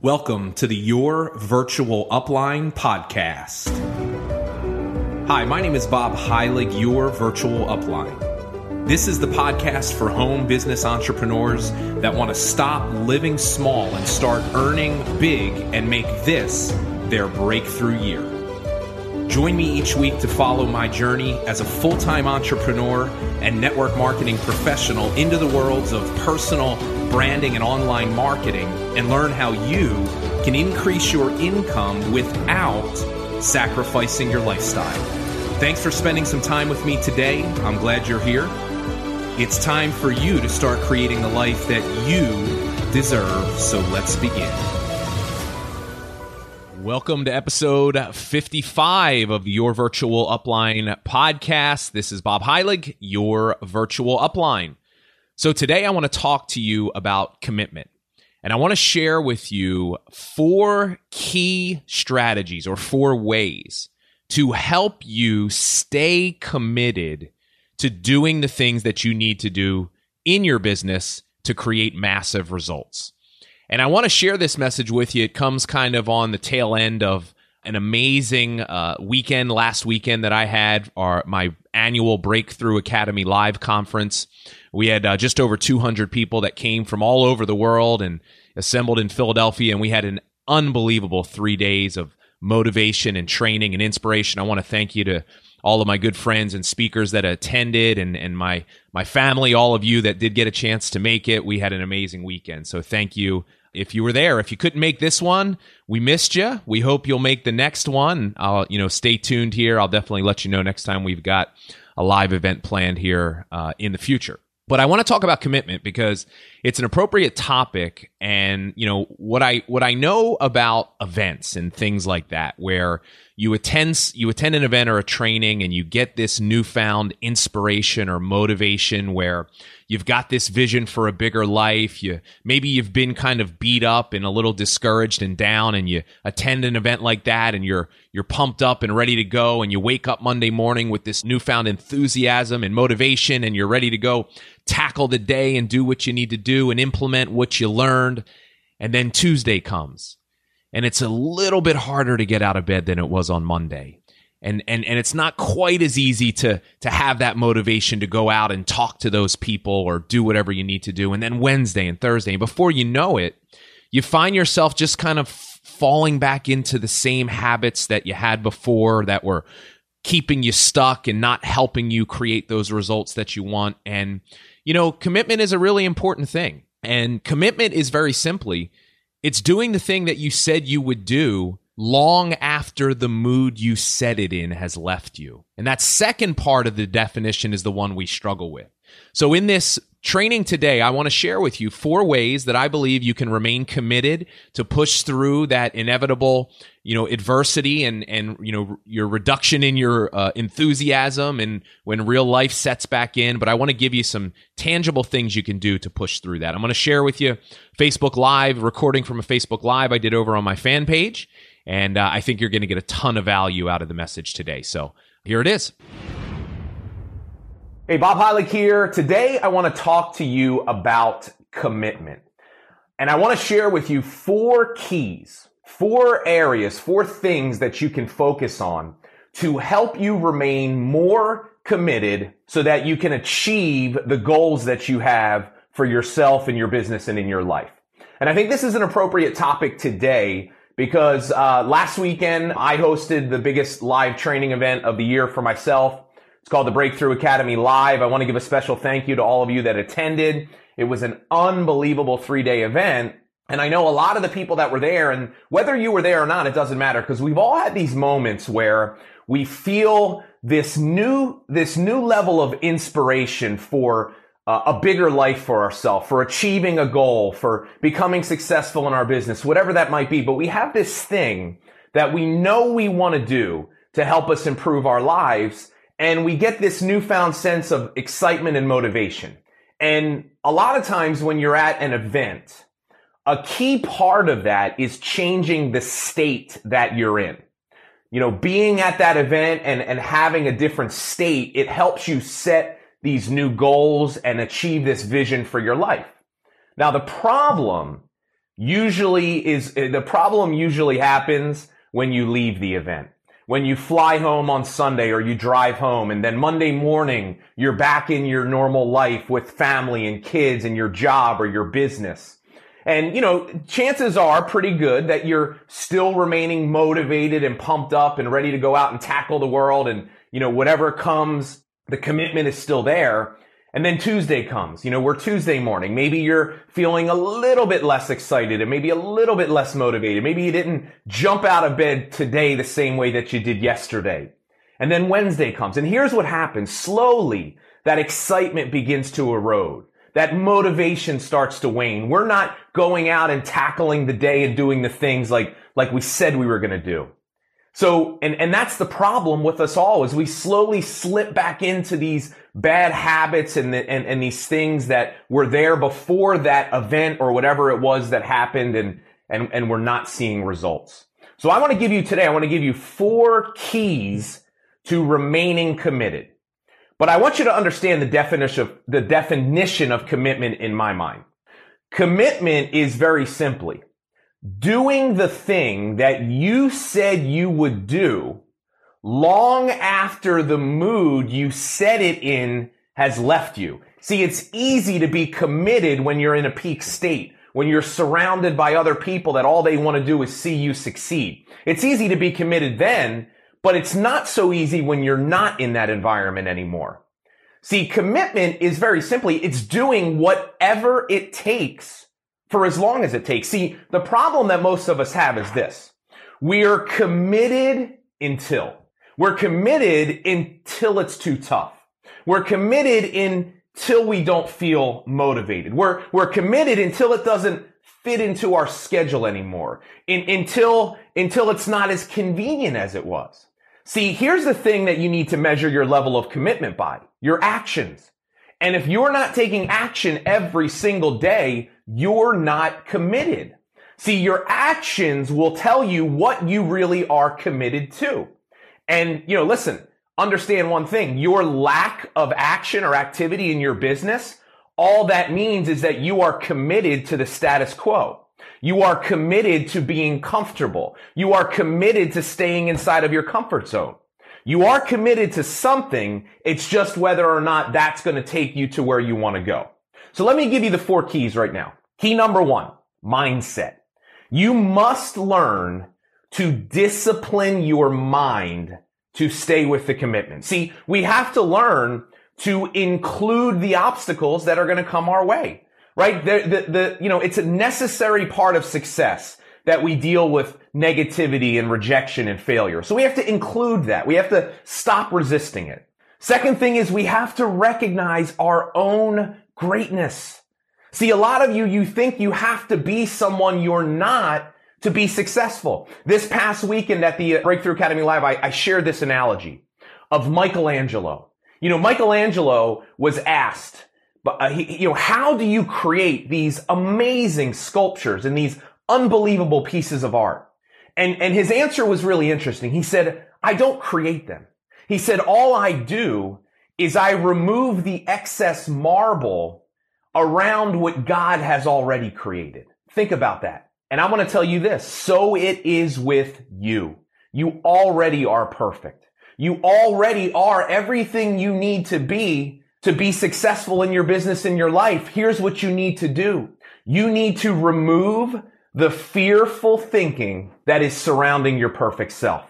Welcome to the Your Virtual Upline podcast. Hi, my name is Bob Heilig, Your Virtual Upline. This is the podcast for home business entrepreneurs that want to stop living small and start earning big and make this their breakthrough year. Join me each week to follow my journey as a full time entrepreneur and network marketing professional into the worlds of personal branding and online marketing and learn how you can increase your income without sacrificing your lifestyle. Thanks for spending some time with me today. I'm glad you're here. It's time for you to start creating the life that you deserve. So let's begin. Welcome to episode 55 of your virtual upline podcast. This is Bob Heilig, your virtual upline. So today I want to talk to you about commitment. And I want to share with you four key strategies or four ways to help you stay committed to doing the things that you need to do in your business to create massive results. And I want to share this message with you. It comes kind of on the tail end of an amazing uh, weekend last weekend that I had, our my annual Breakthrough Academy live conference. We had uh, just over 200 people that came from all over the world and assembled in Philadelphia, and we had an unbelievable three days of motivation and training and inspiration. I want to thank you to all of my good friends and speakers that attended and, and my my family, all of you that did get a chance to make it. We had an amazing weekend. So thank you if you were there. If you couldn't make this one, we missed you. We hope you'll make the next one. I'll you know stay tuned here. I'll definitely let you know next time we've got a live event planned here uh, in the future. But I want to talk about commitment because it's an appropriate topic and you know what I what I know about events and things like that where you attend you attend an event or a training and you get this newfound inspiration or motivation where you've got this vision for a bigger life. You maybe you've been kind of beat up and a little discouraged and down and you attend an event like that and you're you're pumped up and ready to go and you wake up Monday morning with this newfound enthusiasm and motivation and you're ready to go tackle the day and do what you need to do and implement what you learned. And then Tuesday comes and it's a little bit harder to get out of bed than it was on Monday. And, and, and it's not quite as easy to, to have that motivation to go out and talk to those people or do whatever you need to do. And then Wednesday and Thursday, before you know it, you find yourself just kind of falling back into the same habits that you had before that were keeping you stuck and not helping you create those results that you want. And, you know, commitment is a really important thing. And commitment is very simply it's doing the thing that you said you would do long after the mood you set it in has left you. And that second part of the definition is the one we struggle with. So in this training today, I want to share with you four ways that I believe you can remain committed to push through that inevitable, you know, adversity and and you know your reduction in your uh, enthusiasm and when real life sets back in. But I want to give you some tangible things you can do to push through that. I'm going to share with you Facebook Live recording from a Facebook Live I did over on my fan page, and uh, I think you're going to get a ton of value out of the message today. So here it is. Hey, Bob Heilig here. Today I want to talk to you about commitment. And I want to share with you four keys, four areas, four things that you can focus on to help you remain more committed so that you can achieve the goals that you have for yourself and your business and in your life. And I think this is an appropriate topic today because uh, last weekend I hosted the biggest live training event of the year for myself it's called the Breakthrough Academy Live. I want to give a special thank you to all of you that attended. It was an unbelievable three day event. And I know a lot of the people that were there and whether you were there or not, it doesn't matter because we've all had these moments where we feel this new, this new level of inspiration for uh, a bigger life for ourselves, for achieving a goal, for becoming successful in our business, whatever that might be. But we have this thing that we know we want to do to help us improve our lives and we get this newfound sense of excitement and motivation. And a lot of times when you're at an event, a key part of that is changing the state that you're in. You know, being at that event and, and having a different state, it helps you set these new goals and achieve this vision for your life. Now, the problem usually is the problem usually happens when you leave the event. When you fly home on Sunday or you drive home and then Monday morning you're back in your normal life with family and kids and your job or your business. And, you know, chances are pretty good that you're still remaining motivated and pumped up and ready to go out and tackle the world and, you know, whatever comes, the commitment is still there. And then Tuesday comes, you know, we're Tuesday morning. Maybe you're feeling a little bit less excited and maybe a little bit less motivated. Maybe you didn't jump out of bed today the same way that you did yesterday. And then Wednesday comes. And here's what happens. Slowly, that excitement begins to erode that motivation starts to wane. We're not going out and tackling the day and doing the things like, like we said we were going to do. So, and, and that's the problem with us all is we slowly slip back into these bad habits and, the, and, and these things that were there before that event or whatever it was that happened and, and, and we're not seeing results. So I want to give you today, I want to give you four keys to remaining committed. But I want you to understand the definition of, the definition of commitment in my mind. Commitment is very simply doing the thing that you said you would do long after the mood you set it in has left you. See, it's easy to be committed when you're in a peak state, when you're surrounded by other people that all they want to do is see you succeed. It's easy to be committed then but it's not so easy when you're not in that environment anymore. See, commitment is very simply, it's doing whatever it takes for as long as it takes. See, the problem that most of us have is this. We are committed until. We're committed until it's too tough. We're committed until we don't feel motivated. We're, we're committed until it doesn't fit into our schedule anymore. In, until, until it's not as convenient as it was. See, here's the thing that you need to measure your level of commitment by. Your actions. And if you're not taking action every single day, you're not committed. See, your actions will tell you what you really are committed to. And, you know, listen, understand one thing. Your lack of action or activity in your business, all that means is that you are committed to the status quo. You are committed to being comfortable. You are committed to staying inside of your comfort zone. You are committed to something. It's just whether or not that's going to take you to where you want to go. So let me give you the four keys right now. Key number one, mindset. You must learn to discipline your mind to stay with the commitment. See, we have to learn to include the obstacles that are going to come our way right? The, the, the, you know, it's a necessary part of success that we deal with negativity and rejection and failure. So we have to include that. We have to stop resisting it. Second thing is we have to recognize our own greatness. See, a lot of you, you think you have to be someone you're not to be successful. This past weekend at the Breakthrough Academy Live, I, I shared this analogy of Michelangelo. You know, Michelangelo was asked, but uh, he, you know, how do you create these amazing sculptures and these unbelievable pieces of art? And, and his answer was really interesting. He said, I don't create them. He said, all I do is I remove the excess marble around what God has already created. Think about that. And I want to tell you this. So it is with you. You already are perfect. You already are everything you need to be to be successful in your business in your life, here's what you need to do. You need to remove the fearful thinking that is surrounding your perfect self.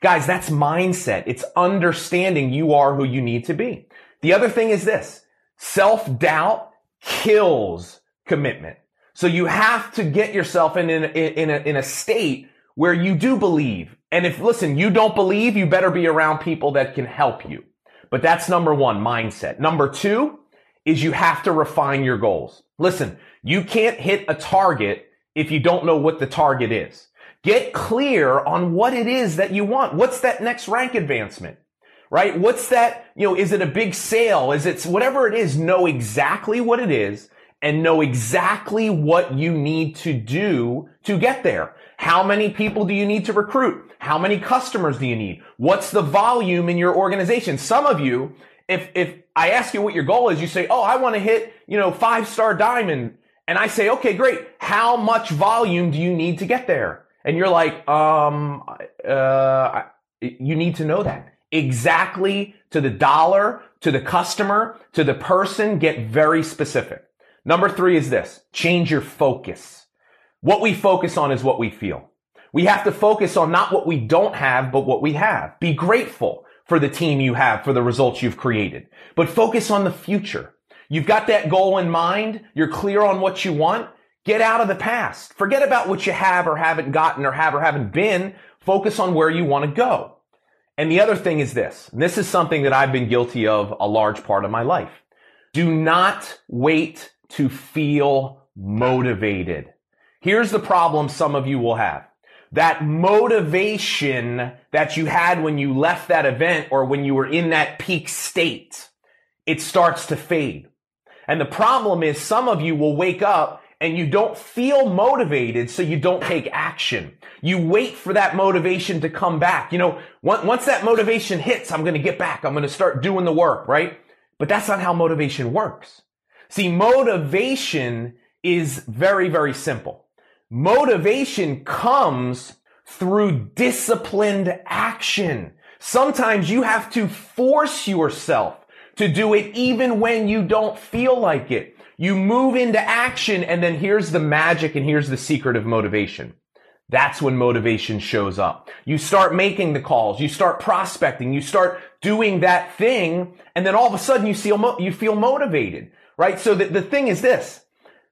Guys, that's mindset. It's understanding you are who you need to be. The other thing is this. Self-doubt kills commitment. So you have to get yourself in, in, in, a, in a state where you do believe. And if, listen, you don't believe, you better be around people that can help you. But that's number one, mindset. Number two is you have to refine your goals. Listen, you can't hit a target if you don't know what the target is. Get clear on what it is that you want. What's that next rank advancement? Right? What's that, you know, is it a big sale? Is it whatever it is, know exactly what it is and know exactly what you need to do to get there. How many people do you need to recruit? How many customers do you need? What's the volume in your organization? Some of you, if, if I ask you what your goal is, you say, Oh, I want to hit, you know, five star diamond. And I say, okay, great. How much volume do you need to get there? And you're like, um, uh, you need to know that exactly to the dollar, to the customer, to the person. Get very specific. Number three is this. Change your focus. What we focus on is what we feel. We have to focus on not what we don't have, but what we have. Be grateful for the team you have, for the results you've created, but focus on the future. You've got that goal in mind. You're clear on what you want. Get out of the past. Forget about what you have or haven't gotten or have or haven't been. Focus on where you want to go. And the other thing is this, this is something that I've been guilty of a large part of my life. Do not wait to feel motivated. Here's the problem some of you will have. That motivation that you had when you left that event or when you were in that peak state, it starts to fade. And the problem is some of you will wake up and you don't feel motivated, so you don't take action. You wait for that motivation to come back. You know, once that motivation hits, I'm going to get back. I'm going to start doing the work, right? But that's not how motivation works. See, motivation is very, very simple. Motivation comes through disciplined action. Sometimes you have to force yourself to do it even when you don't feel like it. You move into action and then here's the magic and here's the secret of motivation. That's when motivation shows up. You start making the calls, you start prospecting, you start doing that thing, and then all of a sudden you feel, you feel motivated right? So the, the thing is this,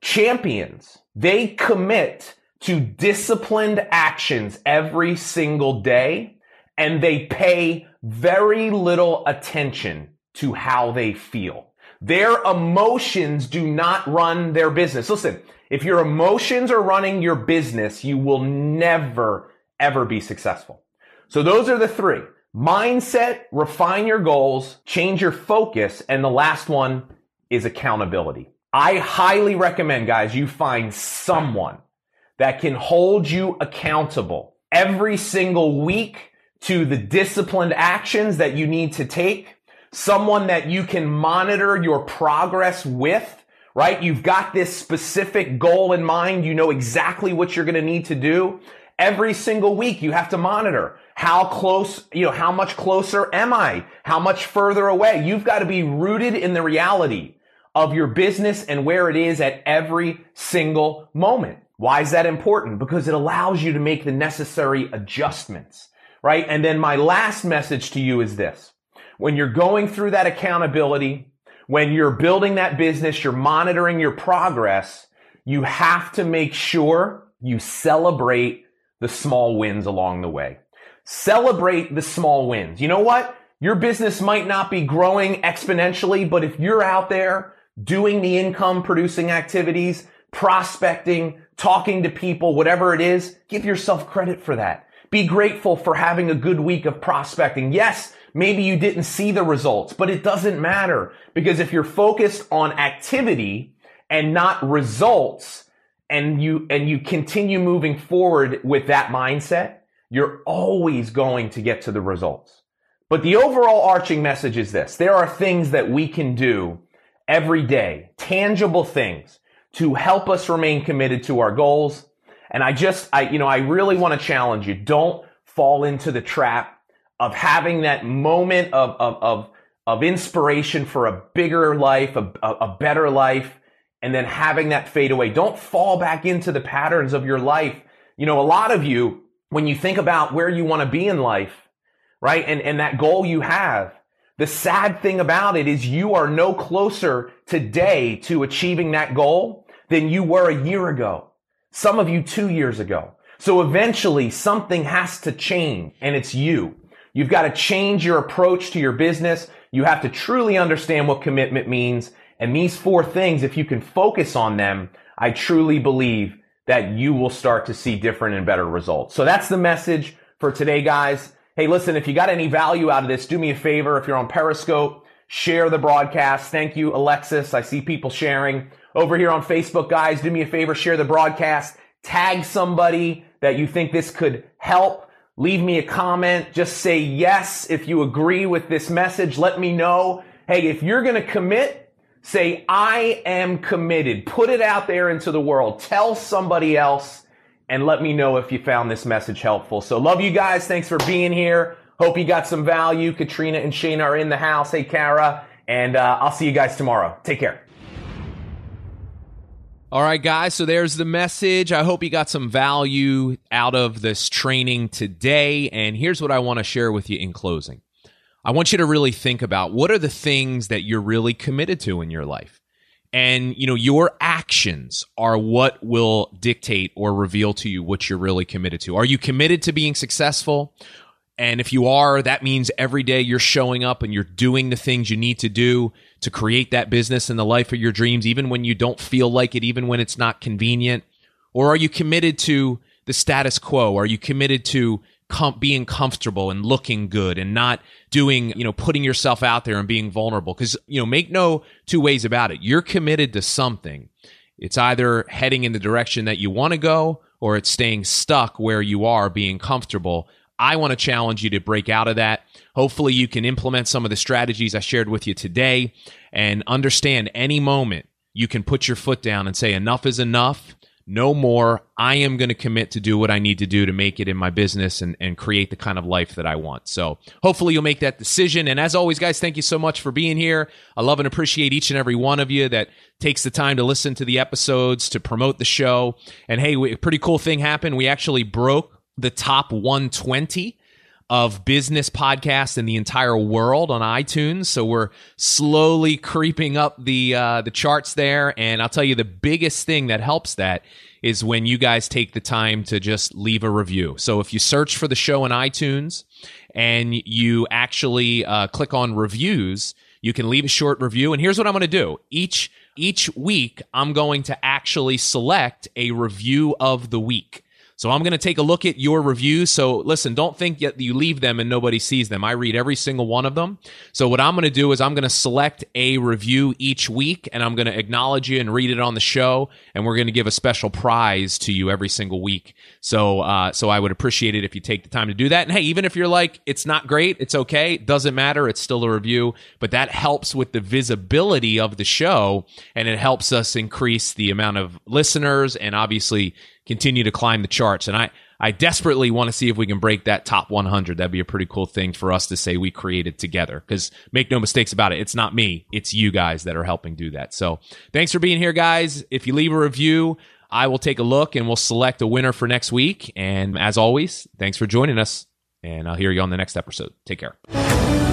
champions, they commit to disciplined actions every single day and they pay very little attention to how they feel. Their emotions do not run their business. Listen, if your emotions are running your business, you will never, ever be successful. So those are the three. Mindset, refine your goals, change your focus, and the last one, is accountability. I highly recommend, guys, you find someone that can hold you accountable every single week to the disciplined actions that you need to take. Someone that you can monitor your progress with, right? You've got this specific goal in mind. You know exactly what you're going to need to do. Every single week you have to monitor how close, you know, how much closer am I? How much further away? You've got to be rooted in the reality of your business and where it is at every single moment. Why is that important? Because it allows you to make the necessary adjustments, right? And then my last message to you is this. When you're going through that accountability, when you're building that business, you're monitoring your progress, you have to make sure you celebrate the small wins along the way. Celebrate the small wins. You know what? Your business might not be growing exponentially, but if you're out there doing the income producing activities, prospecting, talking to people, whatever it is, give yourself credit for that. Be grateful for having a good week of prospecting. Yes, maybe you didn't see the results, but it doesn't matter because if you're focused on activity and not results and you, and you continue moving forward with that mindset, you're always going to get to the results. But the overall arching message is this. There are things that we can do every day, tangible things to help us remain committed to our goals. And I just, I, you know, I really want to challenge you. Don't fall into the trap of having that moment of, of, of, of inspiration for a bigger life, a, a better life, and then having that fade away. Don't fall back into the patterns of your life. You know, a lot of you, when you think about where you want to be in life, right? And, and that goal you have, the sad thing about it is you are no closer today to achieving that goal than you were a year ago. Some of you two years ago. So eventually something has to change and it's you. You've got to change your approach to your business. You have to truly understand what commitment means. And these four things, if you can focus on them, I truly believe that you will start to see different and better results. So that's the message for today, guys. Hey, listen, if you got any value out of this, do me a favor. If you're on Periscope, share the broadcast. Thank you, Alexis. I see people sharing. Over here on Facebook, guys, do me a favor, share the broadcast. Tag somebody that you think this could help. Leave me a comment. Just say yes if you agree with this message. Let me know. Hey, if you're going to commit Say, I am committed. Put it out there into the world. Tell somebody else and let me know if you found this message helpful. So love you guys. Thanks for being here. Hope you got some value. Katrina and Shane are in the house. Hey, Kara. And uh, I'll see you guys tomorrow. Take care. All right, guys. So there's the message. I hope you got some value out of this training today. And here's what I want to share with you in closing. I want you to really think about what are the things that you're really committed to in your life. And, you know, your actions are what will dictate or reveal to you what you're really committed to. Are you committed to being successful? And if you are, that means every day you're showing up and you're doing the things you need to do to create that business and the life of your dreams, even when you don't feel like it, even when it's not convenient? Or are you committed to the status quo? Are you committed to com- being comfortable and looking good and not doing, you know, putting yourself out there and being vulnerable? Because, you know, make no two ways about it. You're committed to something. It's either heading in the direction that you want to go or it's staying stuck where you are being comfortable I want to challenge you to break out of that. Hopefully, you can implement some of the strategies I shared with you today and understand any moment you can put your foot down and say, enough is enough. No more. I am going to commit to do what I need to do to make it in my business and, and create the kind of life that I want. So hopefully you'll make that decision. And as always, guys, thank you so much for being here. I love and appreciate each and every one of you that takes the time to listen to the episodes, to promote the show. And hey, a pretty cool thing happened. We actually broke the top 120 of business podcasts in the entire world on iTunes. So we're slowly creeping up the uh, the charts there. And I'll tell you, the biggest thing that helps that is when you guys take the time to just leave a review. So if you search for the show in iTunes and you actually uh, click on reviews, you can leave a short review. And here's what I'm going to do each each week, I'm going to actually select a review of the week. So I'm going to take a look at your reviews. So listen, don't think that you leave them and nobody sees them. I read every single one of them. So what I'm going to do is I'm going to select a review each week and I'm going to acknowledge you and read it on the show. And we're going to give a special prize to you every single week. So, uh, so I would appreciate it if you take the time to do that. And hey, even if you're like, it's not great, it's okay. Doesn't matter. It's still a review, but that helps with the visibility of the show and it helps us increase the amount of listeners and obviously continue to climb the charts. And I, I desperately want to see if we can break that top 100. That'd be a pretty cool thing for us to say we created together. Because make no mistakes about it, it's not me, it's you guys that are helping do that. So thanks for being here, guys. If you leave a review, I will take a look and we'll select a winner for next week. And as always, thanks for joining us. And I'll hear you on the next episode. Take care.